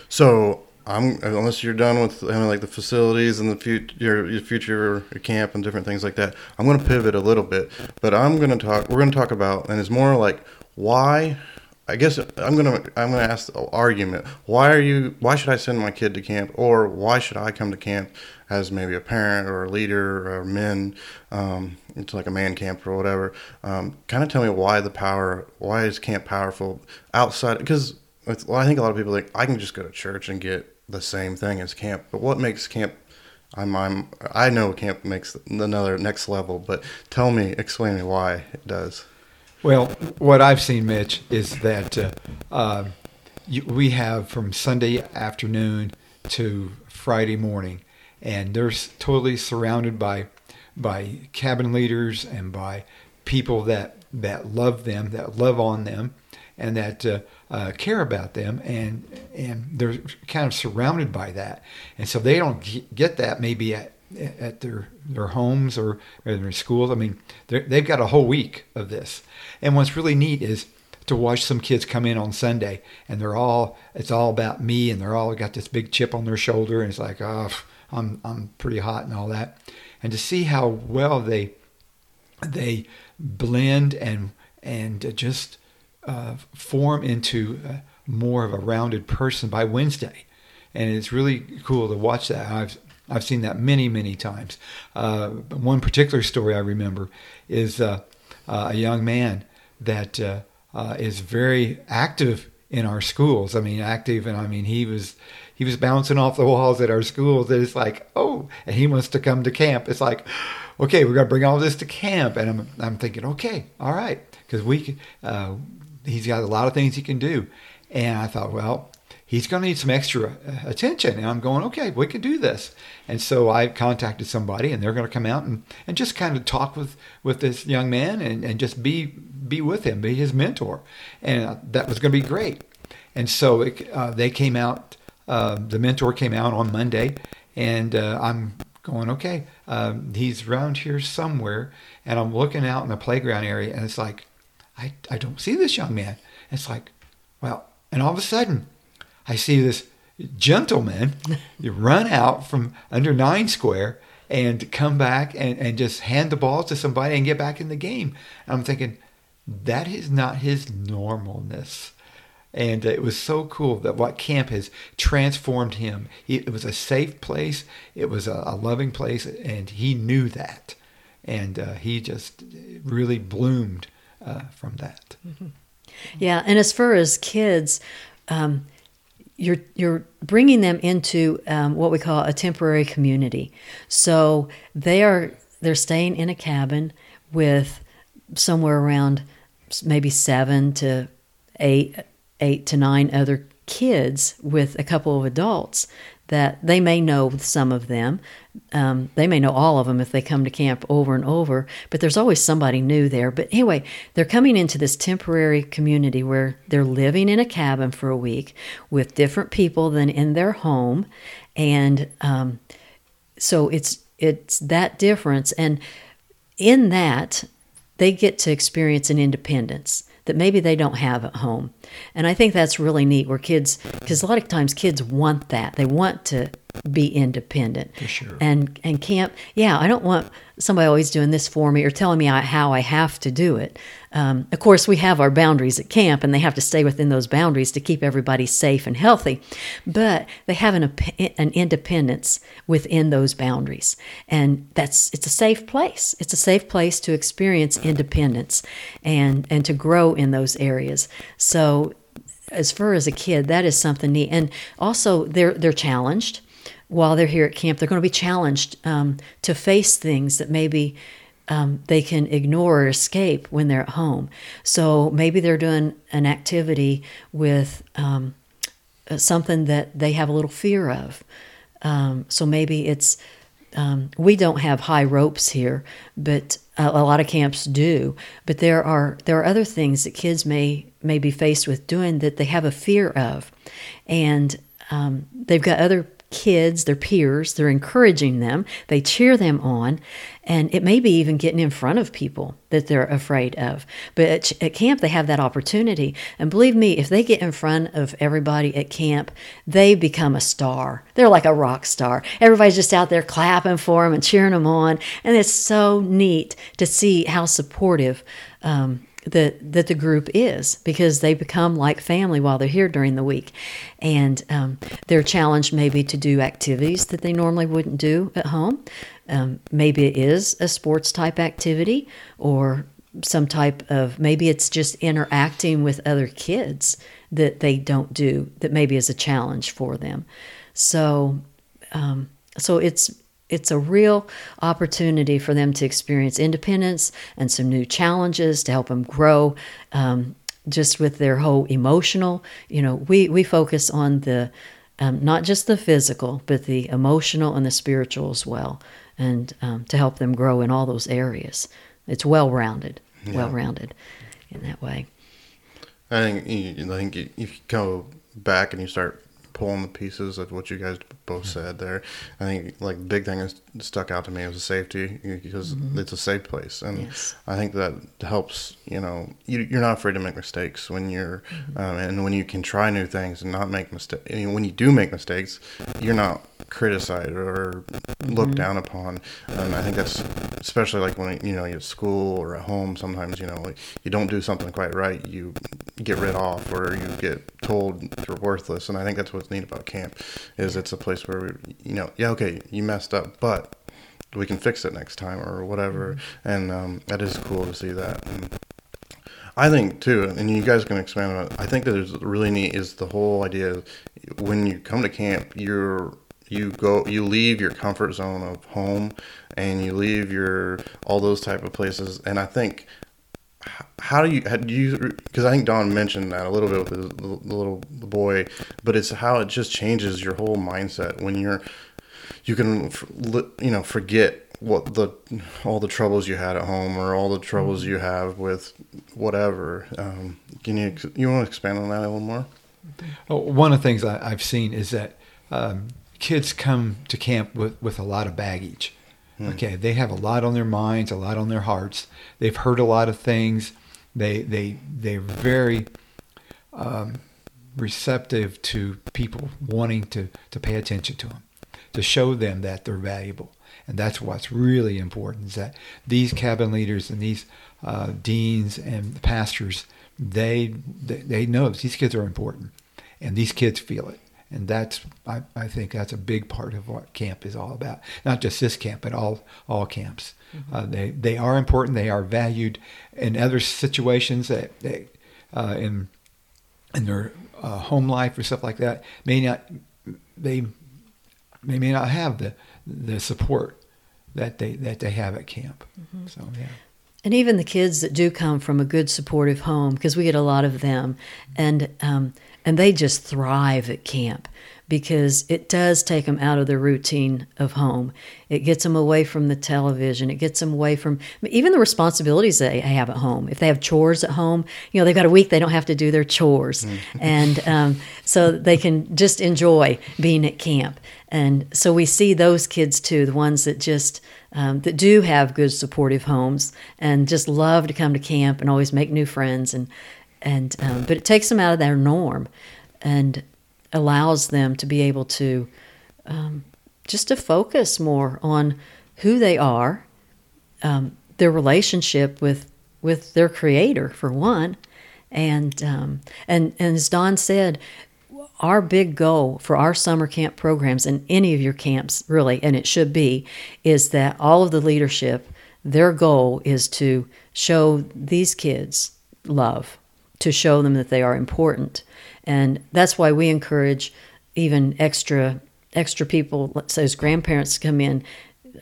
So I'm unless you're done with I mean, like the facilities and the future your, your future camp and different things like that. I'm going to pivot a little bit, but I'm going to talk. We're going to talk about and it's more like why. I guess I'm gonna I'm gonna ask the argument. Why are you? Why should I send my kid to camp, or why should I come to camp as maybe a parent or a leader or men? Um, it's like a man camp or whatever. Um, kind of tell me why the power, why is camp powerful outside? Because well, I think a lot of people think I can just go to church and get the same thing as camp. But what makes camp? I'm, I'm I know camp makes another next level, but tell me, explain me why it does. Well, what I've seen, Mitch, is that uh, uh, you, we have from Sunday afternoon to Friday morning, and they're totally surrounded by by cabin leaders and by people that that love them, that love on them, and that uh, uh, care about them, and and they're kind of surrounded by that, and so they don't get that maybe at at their their homes or, or their schools. I mean, they've got a whole week of this, and what's really neat is to watch some kids come in on Sunday and they're all it's all about me and they're all got this big chip on their shoulder and it's like oh I'm I'm pretty hot and all that and to see how well they they blend and and just uh, form into uh, more of a rounded person by Wednesday, and it's really cool to watch that. I've I've seen that many many times. Uh, one particular story I remember is uh, uh, a young man that uh, is very active in our schools. I mean, active, and I mean he was he was bouncing off the walls at our schools. It's like, oh, and he wants to come to camp. It's like, okay, we're gonna bring all this to camp. And I'm I'm thinking, okay, all right, because we uh, he's got a lot of things he can do. And I thought, well, he's going to need some extra uh, attention. And I'm going, okay, we can do this. And so I contacted somebody and they're going to come out and, and just kind of talk with, with this young man and, and just be, be with him, be his mentor. And uh, that was going to be great. And so it, uh, they came out uh, the mentor came out on Monday, and uh, I'm going, okay, um, he's around here somewhere. And I'm looking out in the playground area, and it's like, I, I don't see this young man. It's like, well, and all of a sudden, I see this gentleman run out from under Nine Square, and come back and, and just hand the ball to somebody and get back in the game. I'm thinking, that is not his normalness. And it was so cool that what camp has transformed him. He, it was a safe place, it was a, a loving place, and he knew that. And uh, he just really bloomed uh, from that. Mm-hmm. Yeah, and as far as kids, um, you're you're bringing them into um, what we call a temporary community. So they are they're staying in a cabin with somewhere around maybe seven to eight eight to nine other kids with a couple of adults that they may know some of them. Um, they may know all of them if they come to camp over and over, but there's always somebody new there. But anyway, they're coming into this temporary community where they're living in a cabin for a week with different people than in their home. And um, so it's it's that difference. And in that, they get to experience an independence that maybe they don't have at home. And I think that's really neat where kids, because a lot of times kids want that. They want to be independent. For sure. And and camp, yeah, I don't want somebody always doing this for me or telling me how I have to do it. Um, of course, we have our boundaries at camp, and they have to stay within those boundaries to keep everybody safe and healthy. But they have an an independence within those boundaries, and that's it's a safe place. It's a safe place to experience independence and and to grow in those areas. So as far as a kid, that is something neat. And also, they're they're challenged while they're here at camp. They're going to be challenged um, to face things that maybe um, they can ignore or escape when they're at home. So maybe they're doing an activity with um, uh, something that they have a little fear of. Um, so maybe it's um, we don't have high ropes here, but a, a, lot of camps do. But there are there are other things that kids may may be faced with doing that they have a fear of, and um, they've got other kids, their peers, they're encouraging them, they cheer them on, and it may be even getting in front of people that they're afraid of. But at, at, camp, they have that opportunity. And believe me, if they get in front of everybody at camp, they become a star. They're like a rock star. Everybody's just out there clapping for them and cheering them on. And it's so neat to see how supportive. Um, that that the group is because they become like family while they're here during the week, and um, they're challenged maybe to do activities that they normally wouldn't do at home. Um, maybe it is a sports type activity or some type of maybe it's just interacting with other kids that they don't do that maybe is a challenge for them. So um, so it's it's a real opportunity for them to experience independence and some new challenges to help them grow um, just with their whole emotional you know we we focus on the um, not just the physical but the emotional and the spiritual as well and um, to help them grow in all those areas it's well rounded yeah. well rounded in that way i think you, i think if you go back and you start pulling the pieces of what you guys both said there. I think like the big thing that stuck out to me was the safety because mm-hmm. it's a safe place, and yes. I think that helps. You know, you, are not afraid to make mistakes when you're, mm-hmm. um, and when you can try new things and not make mistakes. I mean, when you do make mistakes, you're not criticized or looked mm-hmm. down upon. And I think that's especially like when you know you're at school or at home. Sometimes you know like you don't do something quite right, you get rid off or you get told you're worthless. And I think that's what's neat about camp is it's a place where we, you know, yeah, okay, you messed up, but we can fix it next time or whatever. Mm-hmm. And um, that is cool to see that. And I think too, and you guys can expand on it. I think that is really neat is the whole idea. When you come to camp, you're you go you leave your comfort zone of home and you leave your all those type of places and i think how do you how do you because i think don mentioned that a little bit with the, the little boy but it's how it just changes your whole mindset when you're you can you know forget what the all the troubles you had at home or all the troubles mm-hmm. you have with whatever um, can you you want to expand on that a little more oh, one of the things I, have seen is that um, kids come to camp with, with a lot of baggage. Hmm. Okay, they have a lot on their minds, a lot on their hearts. They've heard a lot of things. They they they're very um, receptive to people wanting to to pay attention to them. to show them that they're valuable. And that's what's really important is that these cabin leaders and these uh, deans and pastors, they, they they know these kids are important, and these kids feel it. And that's I, I think that's a big part of what camp is all about. Not just this camp, but all all camps. Mm-hmm. Uh, they they are important. They are valued in other situations that they uh, in in their uh, home life or stuff like that may not they they may not have the the support that they that they have at camp. Mm-hmm. So yeah. And even the kids that do come from a good supportive home, because we get a lot of them, and um, and they just thrive at camp because it does take them out of the routine of home. It gets them away from the television. It gets them away from even the responsibilities they have at home. If they have chores at home, you know, they've got a week they don't have to do their chores. Mm. and um, so they can just enjoy being at camp. And so we see those kids too, the ones that just um, that do have good supportive homes and just love to come to camp and always make new friends and and um, but it takes them out of their norm and allows them to be able to um, just to focus more on who they are, um, their relationship with with their creator for one, and um, and and as Don said, our big goal for our summer camp programs and any of your camps really, and it should be, is that all of the leadership, their goal is to show these kids love, to show them that they are important, and that's why we encourage even extra extra people, let's say as grandparents to come in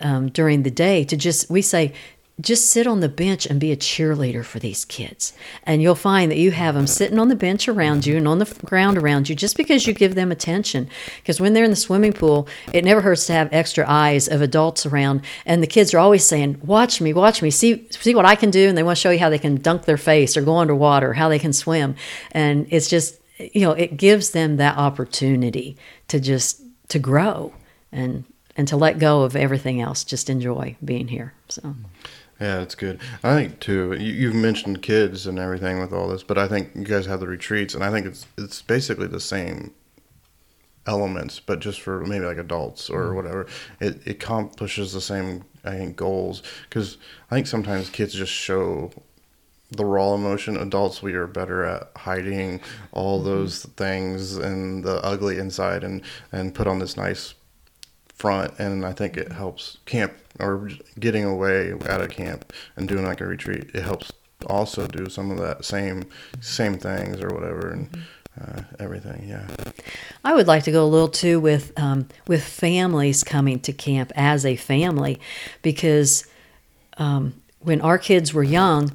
um, during the day to just we say just sit on the bench and be a cheerleader for these kids. And you'll find that you have them sitting on the bench around you and on the ground around you just because you give them attention. Because when they're in the swimming pool, it never hurts to have extra eyes of adults around. And the kids are always saying, Watch me, watch me, see, see what I can do. And they want to show you how they can dunk their face or go underwater, how they can swim. And it's just, you know, it gives them that opportunity to just to grow and and to let go of everything else. Just enjoy being here. So. Yeah, it's good. I think too. You, have mentioned kids and everything with all this, but I think you guys have the retreats, and I think it's it's basically the same elements, but just for maybe like adults or mm-hmm. whatever. It it accomplishes the same I think goals because I think sometimes kids just show the raw emotion. Adults, we are better at hiding all mm-hmm. those things and the ugly inside, and and put on this nice front. And I think it helps camp or getting away out of camp and doing like a retreat. It helps also do some of that same same things or whatever and. Uh, everything. Yeah. I would like to go a little too with um, with families coming to camp as a family, because um, when our kids were young,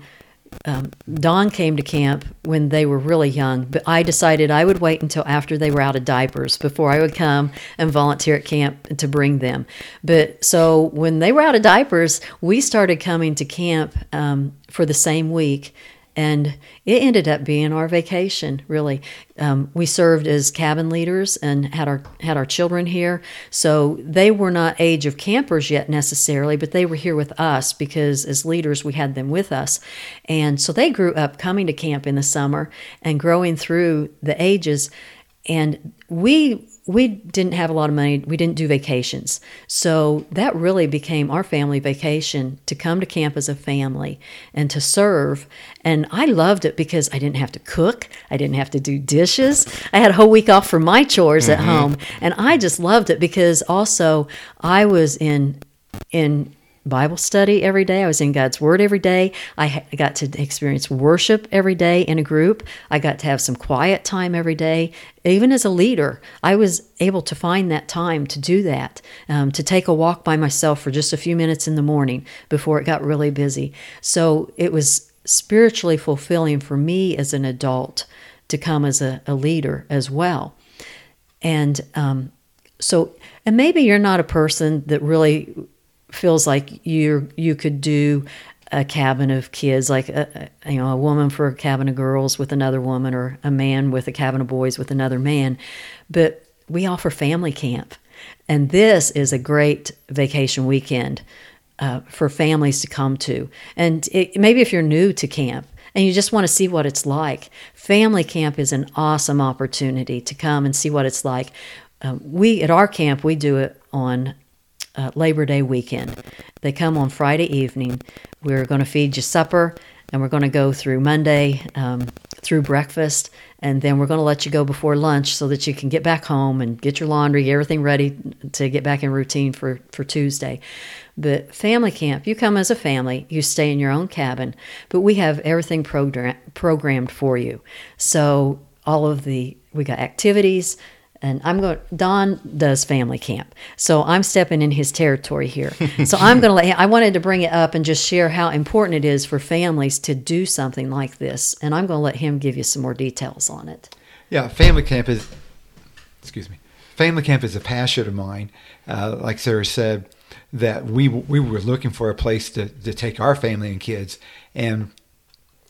um, Don came to camp when they were really young, but I decided I would wait until after they were out of diapers before I would come and volunteer at camp to bring them. But so when they were out of diapers, we started coming to camp um, for the same week and it ended up being our vacation. Really, um, we served as cabin leaders and had our had our children here, so they were not age of campers yet necessarily, but they were here with us because as leaders we had them with us, and so they grew up coming to camp in the summer and growing through the ages, and we we didn't have a lot of money. We didn't do vacations. So that really became our family vacation to come to camp as a family and to serve. And I loved it because I didn't have to cook, I didn't have to do dishes. I had a whole week off from my chores mm-hmm. at home. And I just loved it because also I was in in Bible study every day. I was in God's Word every day. I got to experience worship every day in a group. I got to have some quiet time every day. Even as a leader, I was able to find that time to do that, um, to take a walk by myself for just a few minutes in the morning before it got really busy. So it was spiritually fulfilling for me as an adult to come as a, a leader as well. And um, so, and maybe you're not a person that really feels like you you could do a cabin of kids, like a, you know a woman for a cabin of girls with another woman, or a man with a cabin of boys with another man. But we offer family camp, and this is a great vacation weekend uh, for families to come to. And it, maybe if you're new to camp and you just want to see what it's like, family camp is an awesome opportunity to come and see what it's like um, we at our camp we do it on uh, Labor Day weekend. They come on Friday evening. We're going to feed you supper, and we're going to go through Monday um, through breakfast, and then we're going to let you go before lunch so that you can get back home and get your laundry, get everything ready to get back in routine for for Tuesday. But family camp, you come as a family, you stay in your own cabin, but we have everything program, programmed for you. So all of the we got activities and I'm going Don does family camp. So I'm stepping in his territory here. so I'm going to let I wanted to bring it up and just share how important it is for families to do something like this and I'm going to let him give you some more details on it. Yeah, family camp is excuse me. Family camp is a passion of mine. Uh, like Sarah said, that we we were looking for a place to, to take our family and kids, and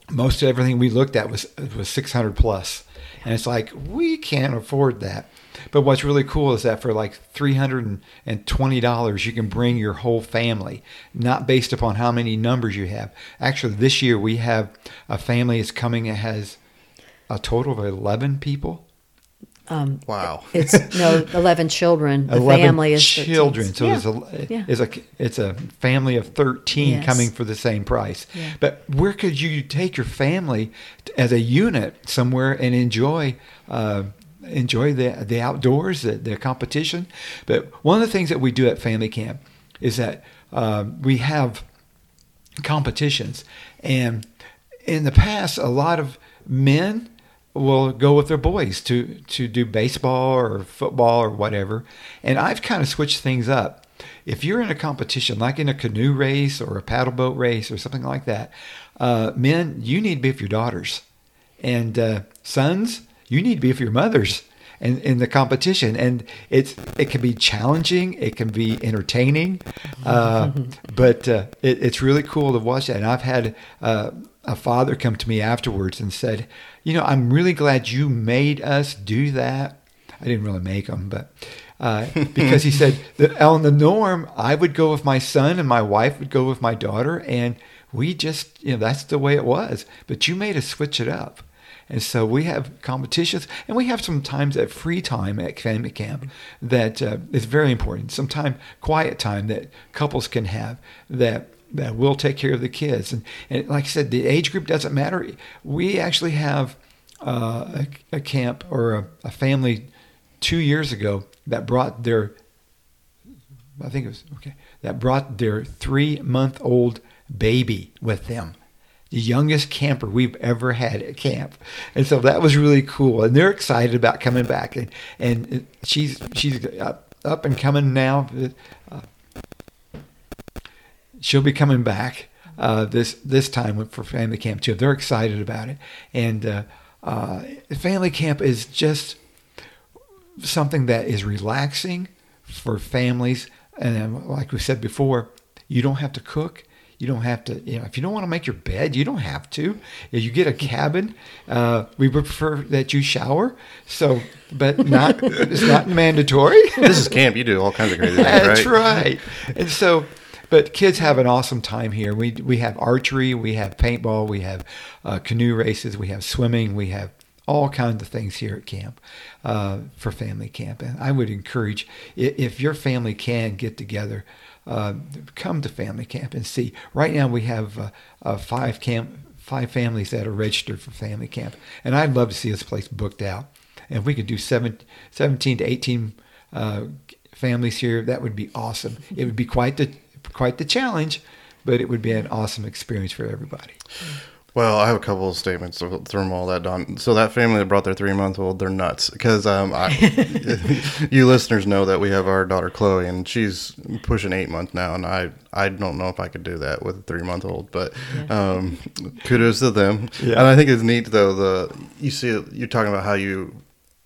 most of everything we looked at was was 600 plus, and it's like we can't afford that. But what's really cool is that for like three hundred and twenty dollars, you can bring your whole family, not based upon how many numbers you have. Actually, this year we have a family that's coming that has a total of eleven people Um, Wow. it's no eleven children. The 11 family is 13. children. So yeah. it's a Yeah. it's a it's a family of thirteen Yes. coming for the same price. Yeah. But where could you take your family as a unit somewhere and enjoy uh, enjoy the the outdoors, the, the competition? But one of the things that we do at family camp is that uh, we have competitions, and in the past, a lot of men will go with their boys to to do baseball or football or whatever. And I've kind of switched things up. If you're in a competition, like in a canoe race or a paddle boat race or something like that, uh, men, you need to be with your daughters, and uh, sons, you need to be for your mothers. In, in the competition, and it's it can be challenging, it can be entertaining, uh, but uh, it, it's really cool to watch that. And I've had uh, a father come to me afterwards and said, "You know, I'm really glad you made us do that." I didn't really make them, but uh, because he said that on the norm, I would go with my son and my wife would go with my daughter, and we just, you know, that's the way it was. But you made us switch it up. And so we have competitions, and we have some times at free time at family camp that uh, is very important. Some time, quiet time that couples can have that that will take care of the kids. And, and like I said, the age group doesn't matter. We actually have uh, a, a camp or a, a family two years ago that brought their, I think it was okay, that brought their three month old baby with them the youngest camper we've ever had at camp, and so that was really cool. And they're excited about coming back. And and she's she's up, up and coming now. Uh, she'll be coming back uh, this this time for family camp too. They're excited about it, and uh, uh, family camp is just something that is relaxing for families. And like we said before, you don't have to cook. You don't have to, you know, if you don't want to make your bed, you don't have to. If you get a cabin, uh, we prefer that you shower. So, but not, it's not mandatory. this is camp. You do all kinds of crazy things, That's right? right. And so, but kids have an awesome time here. We we have archery, we have paintball, we have uh, canoe races, we have swimming, we have all kinds of things here at camp uh, for family camp. And I would encourage if your family can get together. Uh, come to family camp and see. Right now we have uh, uh, five camp, five families that are registered for family camp, and I'd love to see this place booked out. And if we could do seven, 17 to 18 uh, families here, that would be awesome. It would be quite the quite the challenge, but it would be an awesome experience for everybody. Well, I have a couple of statements to throw them all that Don. So that family that brought their three month old, they're nuts because um, you listeners know that we have our daughter Chloe, and she's pushing eight months now, and I I don't know if I could do that with a three month old, but um, kudos to them. Yeah. And I think it's neat though the you see you're talking about how you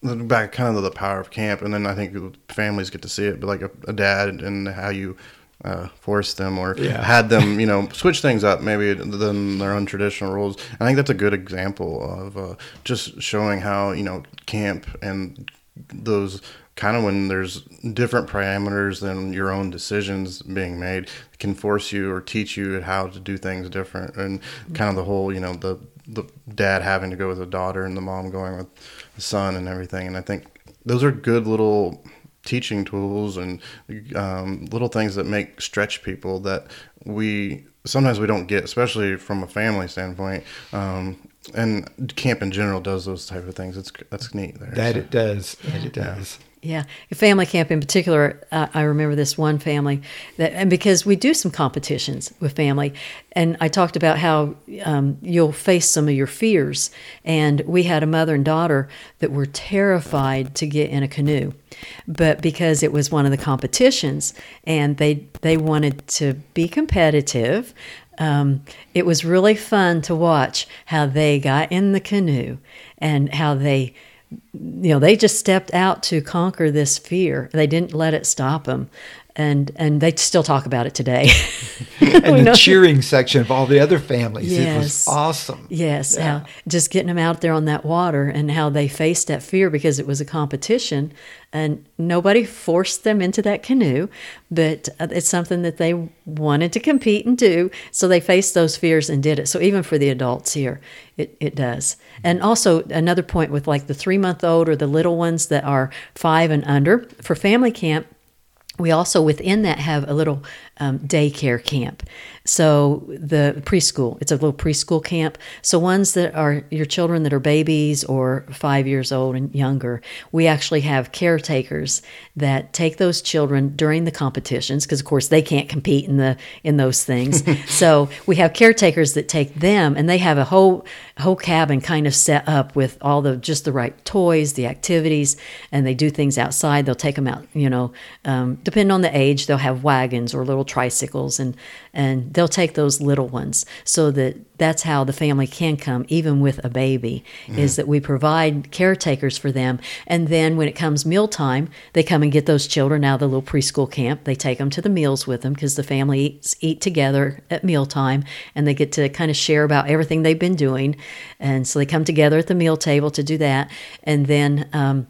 back kind of the power of camp, and then I think families get to see it, but like a, a dad and how you. Uh, force them or Yeah. had them, you know, switch things up maybe than their untraditional rules. I think that's a good example of uh, just showing how you know camp and those kind of when there's different parameters than your own decisions being made can force you or teach you how to do things different and kind of the whole you know the the dad having to go with a daughter and the mom going with the son and everything and I think those are good little teaching tools and um, little things that make stretch people that we sometimes we don't get, especially from a family standpoint. Um, and camp in general does those type of things. It's that's neat. There, That so. it does. That it does. Yeah, family camp in particular. Uh, I remember this one family that, and because we do some competitions with family, and I talked about how um, you'll face some of your fears, and we had a mother and daughter that were terrified to get in a canoe, but because it was one of the competitions, and they they wanted to be competitive. Um, it was really fun to watch how they got in the canoe and how they you know they just stepped out to conquer this fear. They didn't let it stop them and and they still talk about it today. And the cheering section of all the other families. It was awesome. yes. Yeah. how just getting them out there on that water and how they faced that fear because it was a competition. And nobody forced them into that canoe but uh, it's something that they wanted to compete and do. So they faced those fears and did it. So even for the adults here it, it does and also another point with like the three month old or the little ones that are five and under for family camp we also within that have a little um, daycare camp so the preschool it's a little preschool camp. So ones that are your children that are babies or five years old and younger we actually have caretakers that take those children during the competitions because of course they can't compete in the in those things. So we have caretakers that take them and they have a whole whole cabin kind of set up with all the just the right toys the activities and they do things outside. They'll take them out you know um, depending on the age they'll have wagons or little tricycles and and they'll take those little ones so that that's how the family can come even with a baby is that we provide caretakers for them. And then when it comes mealtime they come and get those children out of the little preschool camp. They take them to the meals with them because the family eats, eat together at mealtime and they get to kind of share about everything they've been doing. And so they come together at the meal table to do that. And then um,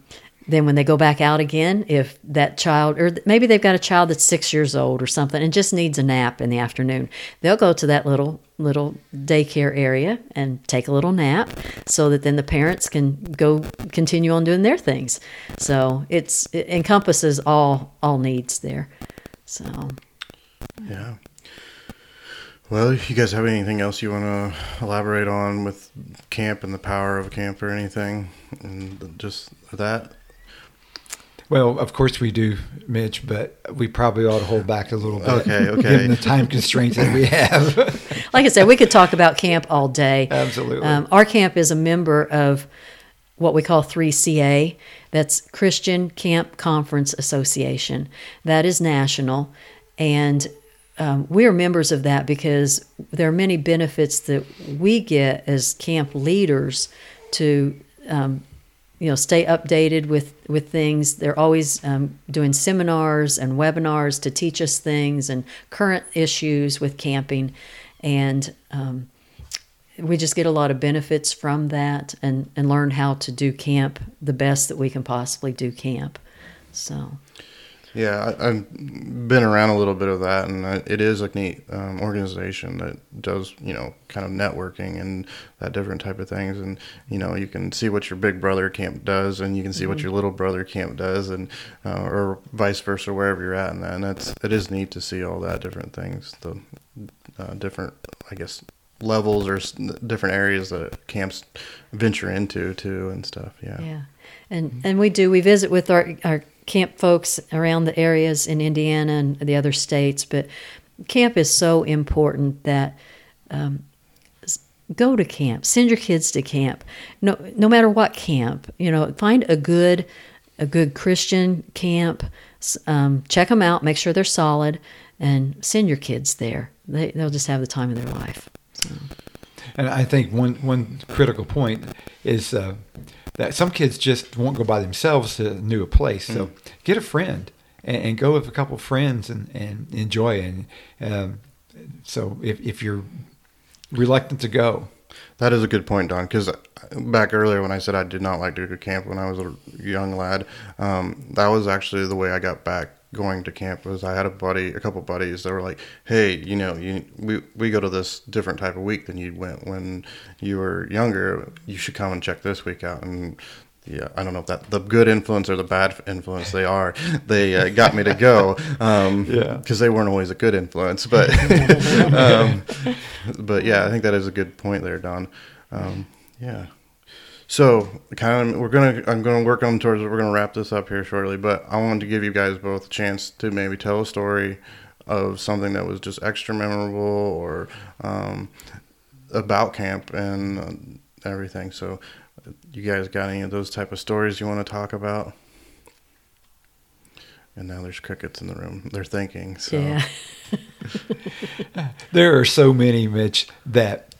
then when they go back out again if that child or maybe they've got a child that's six years old or something and just needs a nap in the afternoon they'll go to that little little daycare area and take a little nap so that then the parents can go continue on doing their things so it's it encompasses all all needs there so Yeah. Well, if you guys have anything else you want to elaborate on with camp and the power of camp or anything? And just that? Well, of course we do, Mitch, but we probably ought to hold back a little bit. Okay, okay. Given the time constraints that we have. like I said, we could talk about camp all day. Absolutely. Um, our camp is a member of what we call 3CA. That's Christian Camp Conference Association. That is national. And um, we are members of that because there are many benefits that we get as camp leaders to um, you know stay updated with with things. They're always um, doing seminars and webinars to teach us things and current issues with camping. And um, we just get a lot of benefits from that and and learn how to do camp the best that we can possibly do camp. So Yeah, I, I've been around a little bit of that, and it is a neat um, organization that does, you know, kind of networking and that different type of things. And you know, you can see what your big brother camp does, and you can see what your little brother camp does, and uh, or vice versa, wherever you're at. And that, and that's it is neat to see all that different things, the uh, different, I guess, levels or s- different areas that camps venture into too, and stuff. Yeah. Yeah, and and we do. We visit with our our camp folks around the areas in Indiana and the other states, but camp is so important that um, go to camp. Send your kids to camp. No, no matter what camp, you know, find a good a good Christian camp. Um, check them out. Make sure they're solid, and send your kids there. They they'll just have the time of their life. And I think one one critical point is uh, that some kids just won't go by themselves to a new place. So get a friend and, and go with a couple of friends and, and enjoy it. And um, so if, if you're reluctant to go, That is a good point, Don. Because back earlier when I said I did not like to go camp when I was a young lad, um, that was actually the way I got back going to camp. Was I had a buddy, a couple buddies that were like, "Hey, you know, you we we go to this different type of week than you went when you were younger. You should come and check this week out." And yeah, I don't know if that the good influence or the bad influence they are. They uh, got me to go, um, Yeah. because they weren't always a good influence. But, um, but yeah, I think that is a good point there, Don. Um, yeah. So kind of, we're gonna, I'm gonna work on towards, we're gonna wrap this up here shortly. But I wanted to give you guys both a chance to maybe tell a story of something that was just extra memorable or um, about camp and uh, everything. So, you guys got any of those type of stories you want to talk about? And now there's crickets in the room. They're thinking. So. Yeah. There are so many, Mitch, that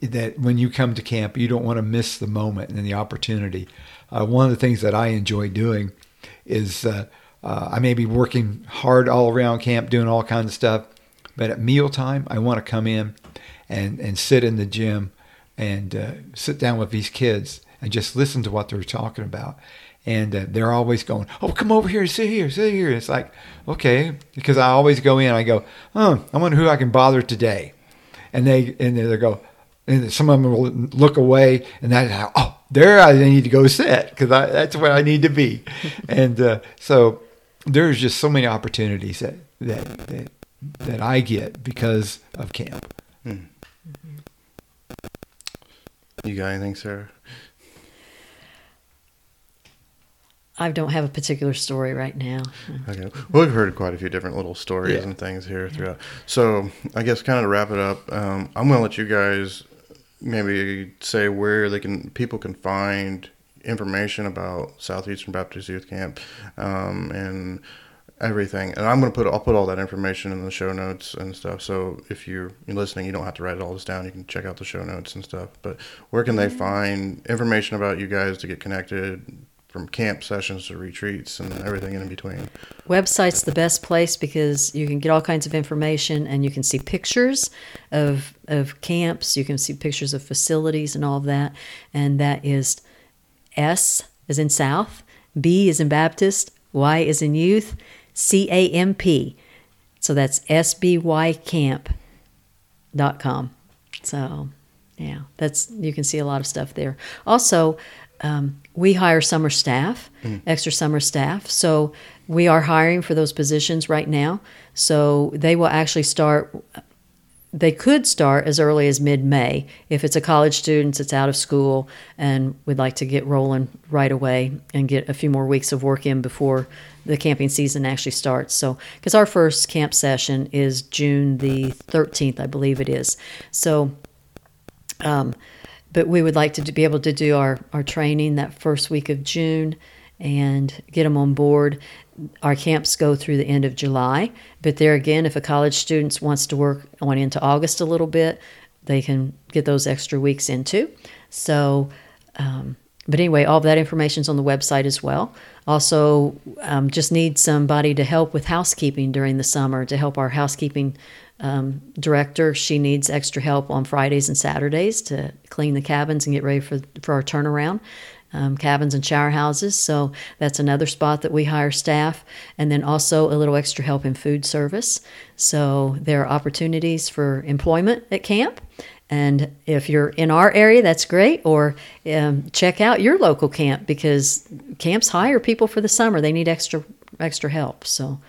that when you come to camp, you don't want to miss the moment and the opportunity. Uh, one of the things that I enjoy doing is uh, uh, I may be working hard all around camp, doing all kinds of stuff, but at mealtime, I want to come in and and sit in the gym and uh, sit down with these kids and just listen to what they're talking about. And uh, they're always going, "Oh, come over here, sit here, sit here." It's like, okay, because I always go in. I go, "Oh, I wonder who I can bother today," and they and they go, and some of them will look away, and that oh, there I need to go sit because that's where I need to be, and uh, so there's just so many opportunities that that that, that I get because of camp. You got anything, Sarah? I don't have a particular story right now. Okay. Well, we've heard quite a few different little stories Yeah. and things here throughout. So, I guess kind of to wrap it up, um, I'm going to let you guys maybe say where they can people can find information about Southeastern Baptist Youth Camp um, and everything. And I'm going to put I'll put all that information in the show notes and stuff. So if you're, you're listening, you don't have to write all this down. You can check out the show notes and stuff. But where can they find information about you guys to get connected? From camp sessions to retreats and everything in between. Website's the best place because you can get all kinds of information and you can see pictures of of camps. You can see pictures of facilities and all of that. And that is S is in South, B is in Baptist, Y is in Youth, C A M P. So that's sbycamp.com. So yeah, that's you can see a lot of stuff there. Also, um, we hire summer staff, extra summer staff. So we are hiring for those positions right now. So they will actually start. They could start as early as mid-May if it's a college student that's out of school and we'd like to get rolling right away and get a few more weeks of work in before the camping season actually starts. So, because our first camp session is June the 13th, I believe it is. So, um, but we would like to be able to do our, our training that first week of June and get them on board. Our camps go through the end of July, but there again, if a college student wants to work on into August a little bit, they can get those extra weeks into. So, um, but anyway, all that information is on the website as well. Also, um, just need somebody to help with housekeeping during the summer to help our housekeeping um, director. She needs extra help on Fridays and Saturdays to clean the cabins and get ready for for our turnaround. Um, cabins and shower houses. So that's another spot that we hire staff, and then also a little extra help in food service. So there are opportunities for employment at camp. And if you're in our area, that's great. Or um, check out your local camp because camps hire people for the summer. They need extra extra help. So,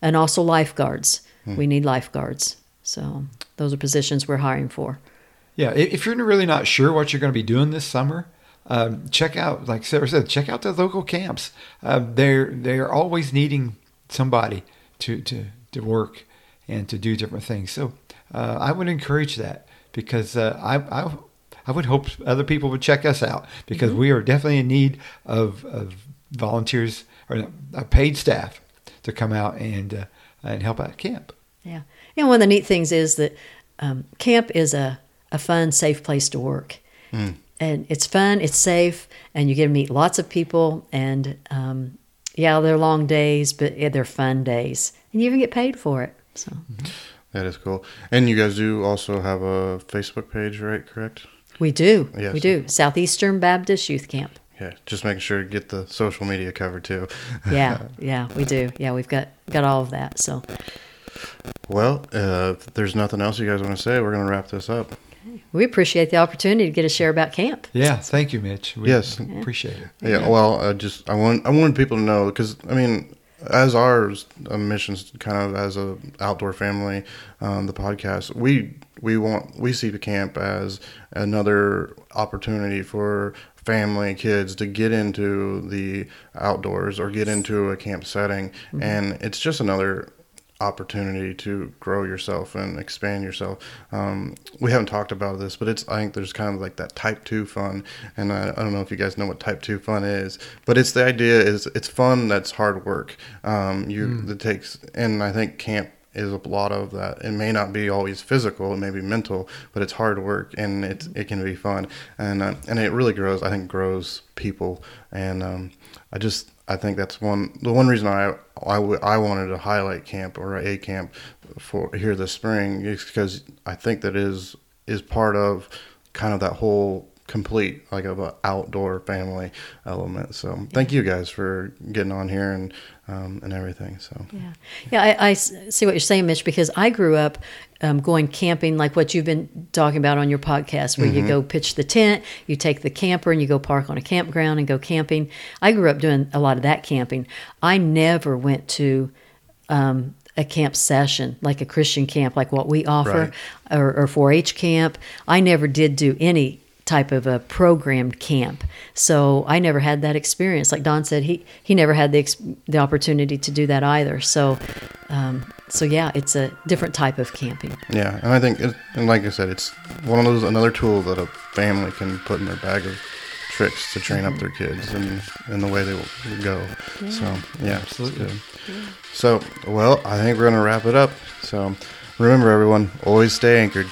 and also lifeguards. We need lifeguards. So those are positions we're hiring for. Yeah, if you're really not sure what you're going to be doing this summer, um, check out, like Sarah said, check out the local camps. Uh, they're they're always needing somebody to to to work and to do different things. So uh, I would encourage that because uh, I I I would hope other people would check us out because we are definitely in need of, of volunteers or uh, paid staff to come out and uh, and help out camp. Yeah. And one of the neat things is that um, camp is a, a fun, safe place to work. And it's fun, it's safe, and you get to meet lots of people. And um, yeah, they're long days, but yeah, they're fun days. And you even get paid for it. So, That is cool. And you guys do also have a Facebook page, right? Correct? we do. Yes. We do. Southeastern Baptist Youth Camp. Yeah. Just making sure to get the social media covered too. Yeah, yeah, we do. Yeah, we've got, got all of that. So, Well, uh, if there's nothing else you guys want to say, we're going to wrap this up. We appreciate the opportunity to get a share about camp. Yeah, thank you, Mitch. We Yes. appreciate it. Yeah, well, I just I want I wanted people to know because I mean, as ours missions kind of as a outdoor family, um, the podcast we we want we see the camp as another opportunity for family and kids to get into the outdoors or get into a camp setting, and it's just another opportunity to grow yourself and expand yourself. Um, we haven't talked about this, but it's I think there's kind of like that type two fun, and I, I don't know if you guys know what type two fun is, but it's the idea is it's fun that's hard work. Um, you it takes, and I think camp is a lot of that. It may not be always physical, it may be mental, but it's hard work and it it can be fun, and uh, and it really grows. I think grows people, and um, I just I think that's one the one reason I I, w- I wanted to highlight camp or a camp for here this spring is because I think that is is part of kind of that whole complete like of an outdoor family element. So thank you guys for getting on here and um, and everything. So Yeah, yeah, I see what you're saying, Mitch. Because I grew up um, going camping, like what you've been talking about on your podcast, where you go pitch the tent, you take the camper, and you go park on a campground and go camping. I grew up doing a lot of that camping. I never went to um, a camp session, like a Christian camp, like what we offer, or, or 4-H camp. I never did do any type of a programmed camp, so I never had that experience. Like Don said, he he never had the ex- the opportunity to do that either. So, um, so yeah, it's a different type of camping. yeah, and I think it, and like I said, it's one of those another tool that a family can put in their bag of tricks to train up their kids and in the way they will go. So yeah, absolutely. So well, I think we're gonna wrap it up. So remember, everyone, always stay anchored.